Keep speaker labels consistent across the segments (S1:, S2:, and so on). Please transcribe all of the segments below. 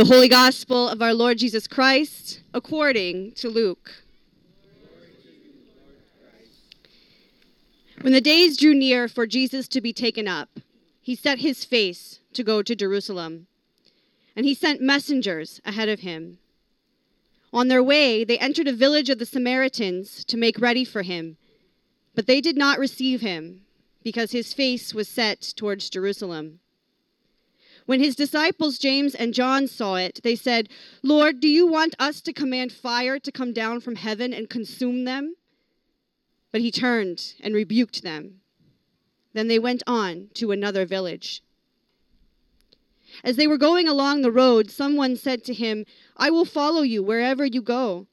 S1: The Holy Gospel of our Lord Jesus Christ according to Luke. When the days drew near for Jesus to be taken up, he set his face to go to Jerusalem, and he sent messengers ahead of him. On their way, they entered a village of the Samaritans to make ready for him, but they did not receive him, because his face was set towards Jerusalem. When his disciples James and John saw it, they said, Lord, do you want us to command fire to come down from heaven and consume them? But he turned and rebuked them. Then they went on to another village. As they were going along the road, someone said to him, I will follow you wherever you go.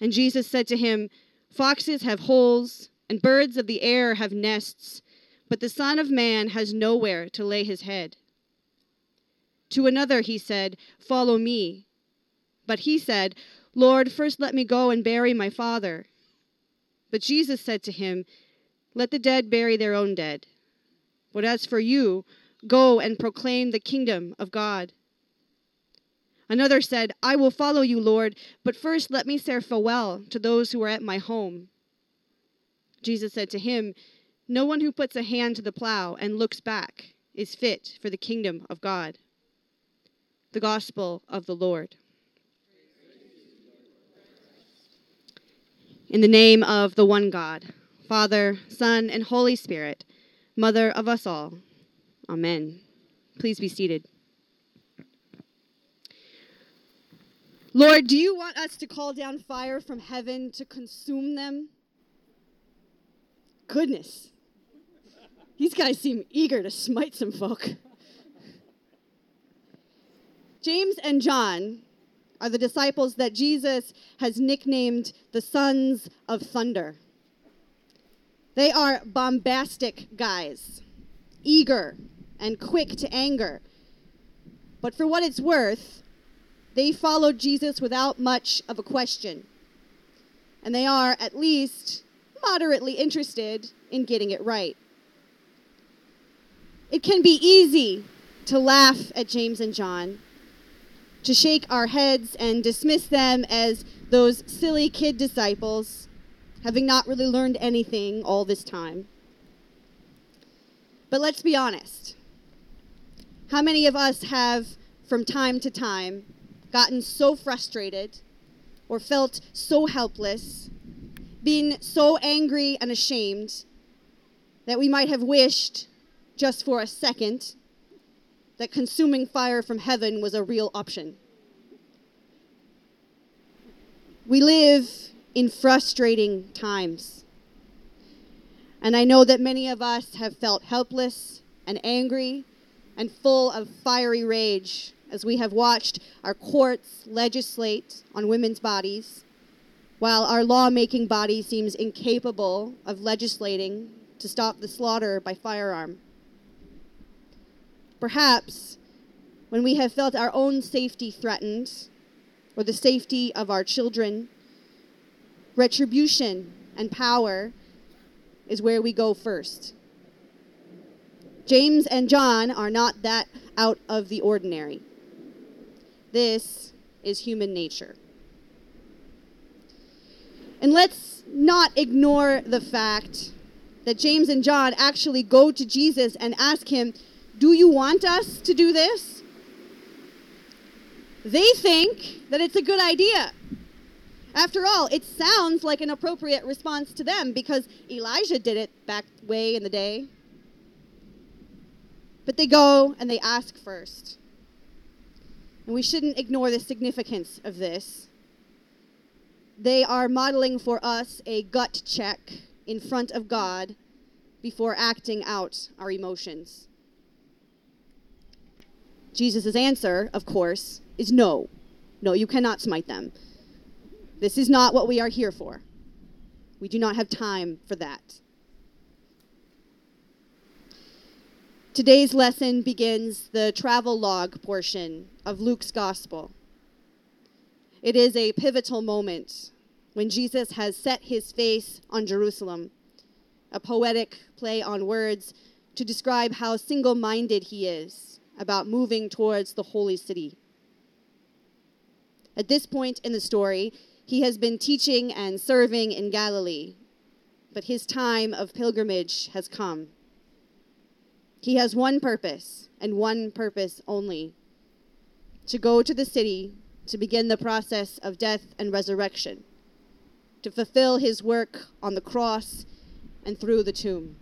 S1: And Jesus said to him, Foxes have holes, and birds of the air have nests, but the Son of Man has nowhere to lay his head. To another he said, Follow me. But he said, Lord, first let me go and bury my father. But Jesus said to him, Let the dead bury their own dead. But as for you, go and proclaim the kingdom of God. Another said, I will follow you, Lord, but first let me say farewell to those who are at my home. Jesus said to him, No one who puts a hand to the plow and looks back is fit for the kingdom of God the gospel of the Lord. In the name of the one God, Father, Son, and Holy Spirit, Mother of us all. Amen. Please be seated. Lord, do you want us to call down fire from heaven to consume them? Goodness. These guys seem eager to smite some folk. James and John are the disciples that Jesus has nicknamed the sons of thunder. They are bombastic guys, eager and quick to anger. But for what it's worth, they followed Jesus without much of a question. And they are, at least, moderately interested in getting it right. It can be easy to laugh at James and John to shake our heads and dismiss them as those silly kid disciples, having not really learned anything all this time. But let's be honest. How many of us have, from time to time, gotten so frustrated or felt so helpless, been so angry and ashamed that we might have wished, just for a second, that consuming fire from heaven was a real option. We live in frustrating times. And I know that many of us have felt helpless and angry and full of fiery rage as we have watched our courts legislate on women's bodies, while our lawmaking body seems incapable of legislating to stop the slaughter by firearm. Perhaps when we have felt our own safety threatened or the safety of our children, retribution and power is where we go first. James and John are not that out of the ordinary. This is human nature. And let's not ignore the fact that James and John actually go to Jesus and ask him, do you want us to do this? They think that it's a good idea. After all, it sounds like an appropriate response to them because Elijah did it back way in the day. But they go and they ask first. And we shouldn't ignore the significance of this. They are modeling for us a gut check in front of God before acting out our emotions. Jesus' answer, of course, is no. No, you cannot smite them. This is not what we are here for. We do not have time for that. Today's lesson begins the travel log portion of Luke's gospel. It is a pivotal moment when Jesus has set his face on Jerusalem, a poetic play on words to describe how single minded he is about moving towards the holy city. At this point in the story, he has been teaching and serving in Galilee, but his time of pilgrimage has come. He has one purpose, and one purpose only to go to the city to begin the process of death and resurrection, to fulfill his work on the cross and through the tomb.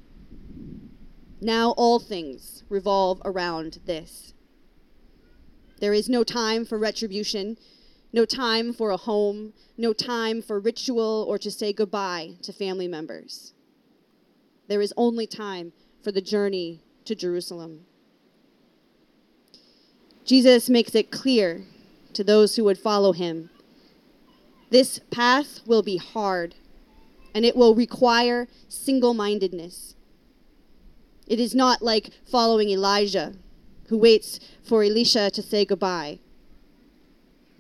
S1: Now all things revolve around this. There is no time for retribution, no time for a home, no time for ritual or to say goodbye to family members. There is only time for the journey to Jerusalem. Jesus makes it clear to those who would follow him this path will be hard, and it will require single mindedness. It is not like following Elijah, who waits for Elisha to say goodbye.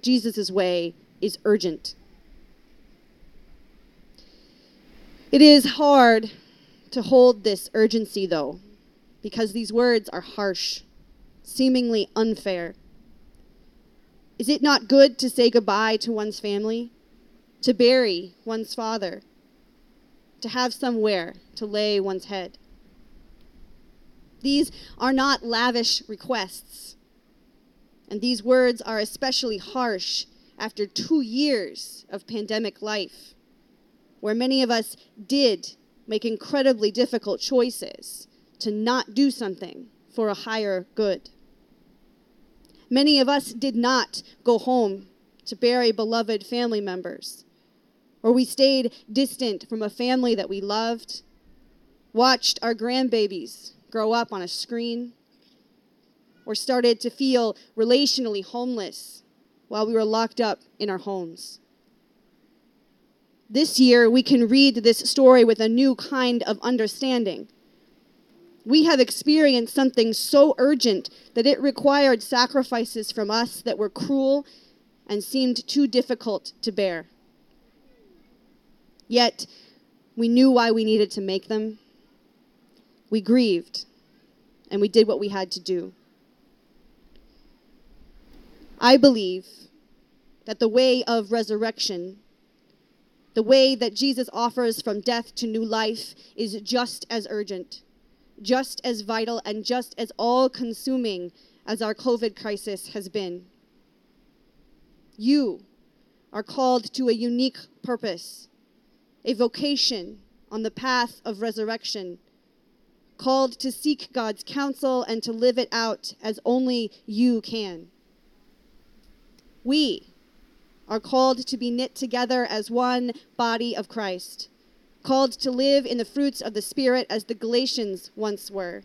S1: Jesus' way is urgent. It is hard to hold this urgency, though, because these words are harsh, seemingly unfair. Is it not good to say goodbye to one's family, to bury one's father, to have somewhere to lay one's head? These are not lavish requests. And these words are especially harsh after two years of pandemic life, where many of us did make incredibly difficult choices to not do something for a higher good. Many of us did not go home to bury beloved family members, or we stayed distant from a family that we loved, watched our grandbabies grow up on a screen, or started to feel relationally homeless while we were locked up in our homes. This year, we can read this story with a new kind of understanding. We have experienced something so urgent that it required sacrifices from us that were cruel and seemed too difficult to bear. Yet, we knew why we needed to make them, we grieved, and we did what we had to do. I believe that the way of resurrection, the way that Jesus offers from death to new life, is just as urgent, just as vital, and just as all consuming as our COVID crisis has been. You are called to a unique purpose, a vocation on the path of resurrection called to seek God's counsel and to live it out as only you can. We are called to be knit together as one body of Christ, called to live in the fruits of the Spirit as the Galatians once were,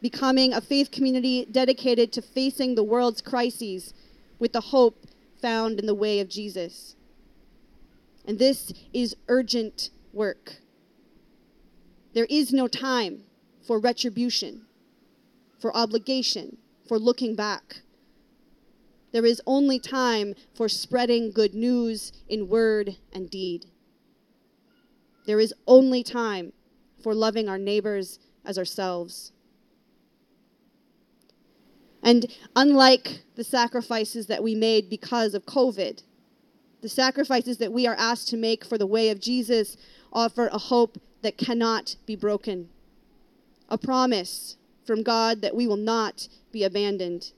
S1: becoming a faith community dedicated to facing the world's crises with the hope found in the way of Jesus. And this is urgent work. There is no time for retribution, for obligation, for looking back. There is only time for spreading good news in word and deed. There is only time for loving our neighbors as ourselves. And unlike the sacrifices that we made because of COVID, the sacrifices that we are asked to make for the way of Jesus offer a hope that cannot be broken, a promise from God that we will not be abandoned.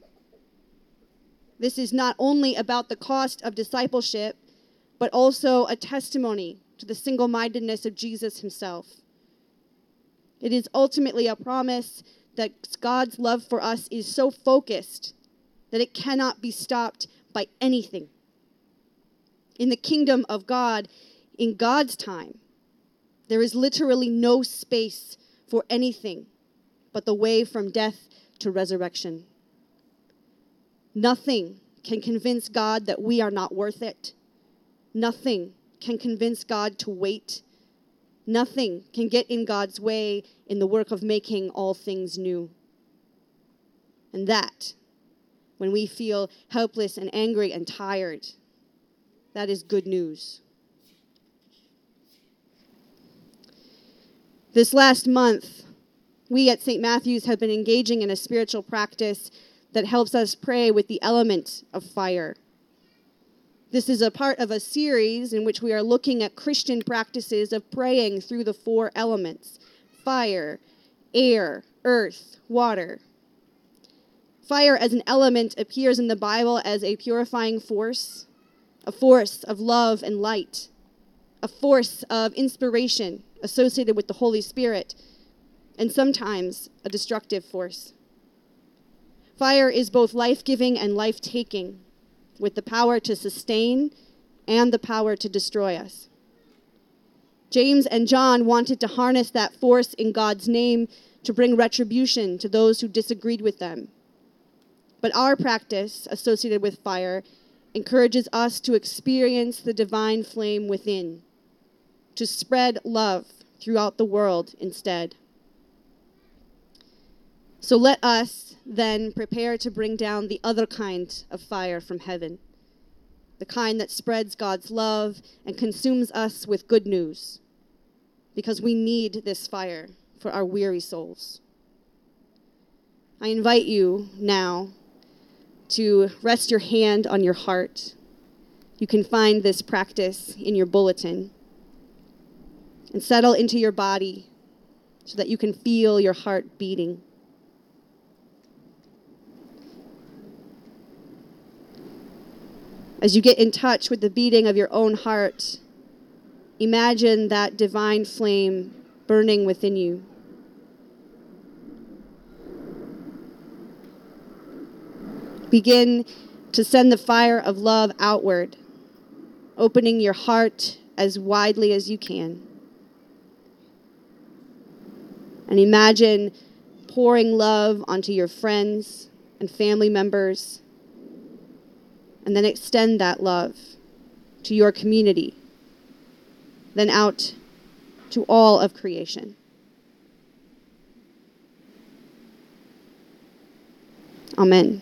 S1: This is not only about the cost of discipleship, but also a testimony to the single mindedness of Jesus himself. It is ultimately a promise that God's love for us is so focused that it cannot be stopped by anything in the kingdom of God, in God's time, there is literally no space for anything but the way from death to resurrection. Nothing can convince God that we are not worth it. Nothing can convince God to wait. Nothing can get in God's way in the work of making all things new. And that, when we feel helpless and angry and tired, that is good news. This last month, we at St. Matthew's have been engaging in a spiritual practice that helps us pray with the element of fire. This is a part of a series in which we are looking at Christian practices of praying through the four elements fire, air, earth, water. Fire as an element appears in the Bible as a purifying force, a force of love and light, a force of inspiration associated with the Holy Spirit, and sometimes a destructive force. Fire is both life giving and life taking, with the power to sustain and the power to destroy us. James and John wanted to harness that force in God's name to bring retribution to those who disagreed with them. But our practice associated with fire encourages us to experience the divine flame within, to spread love throughout the world instead. So let us then prepare to bring down the other kind of fire from heaven, the kind that spreads God's love and consumes us with good news, because we need this fire for our weary souls. I invite you now to rest your hand on your heart. You can find this practice in your bulletin. And settle into your body so that you can feel your heart beating. As you get in touch with the beating of your own heart, imagine that divine flame burning within you. Begin to send the fire of love outward, opening your heart as widely as you can. And imagine pouring love onto your friends and family members, and then extend that love to your community, then out to all of creation. Amen.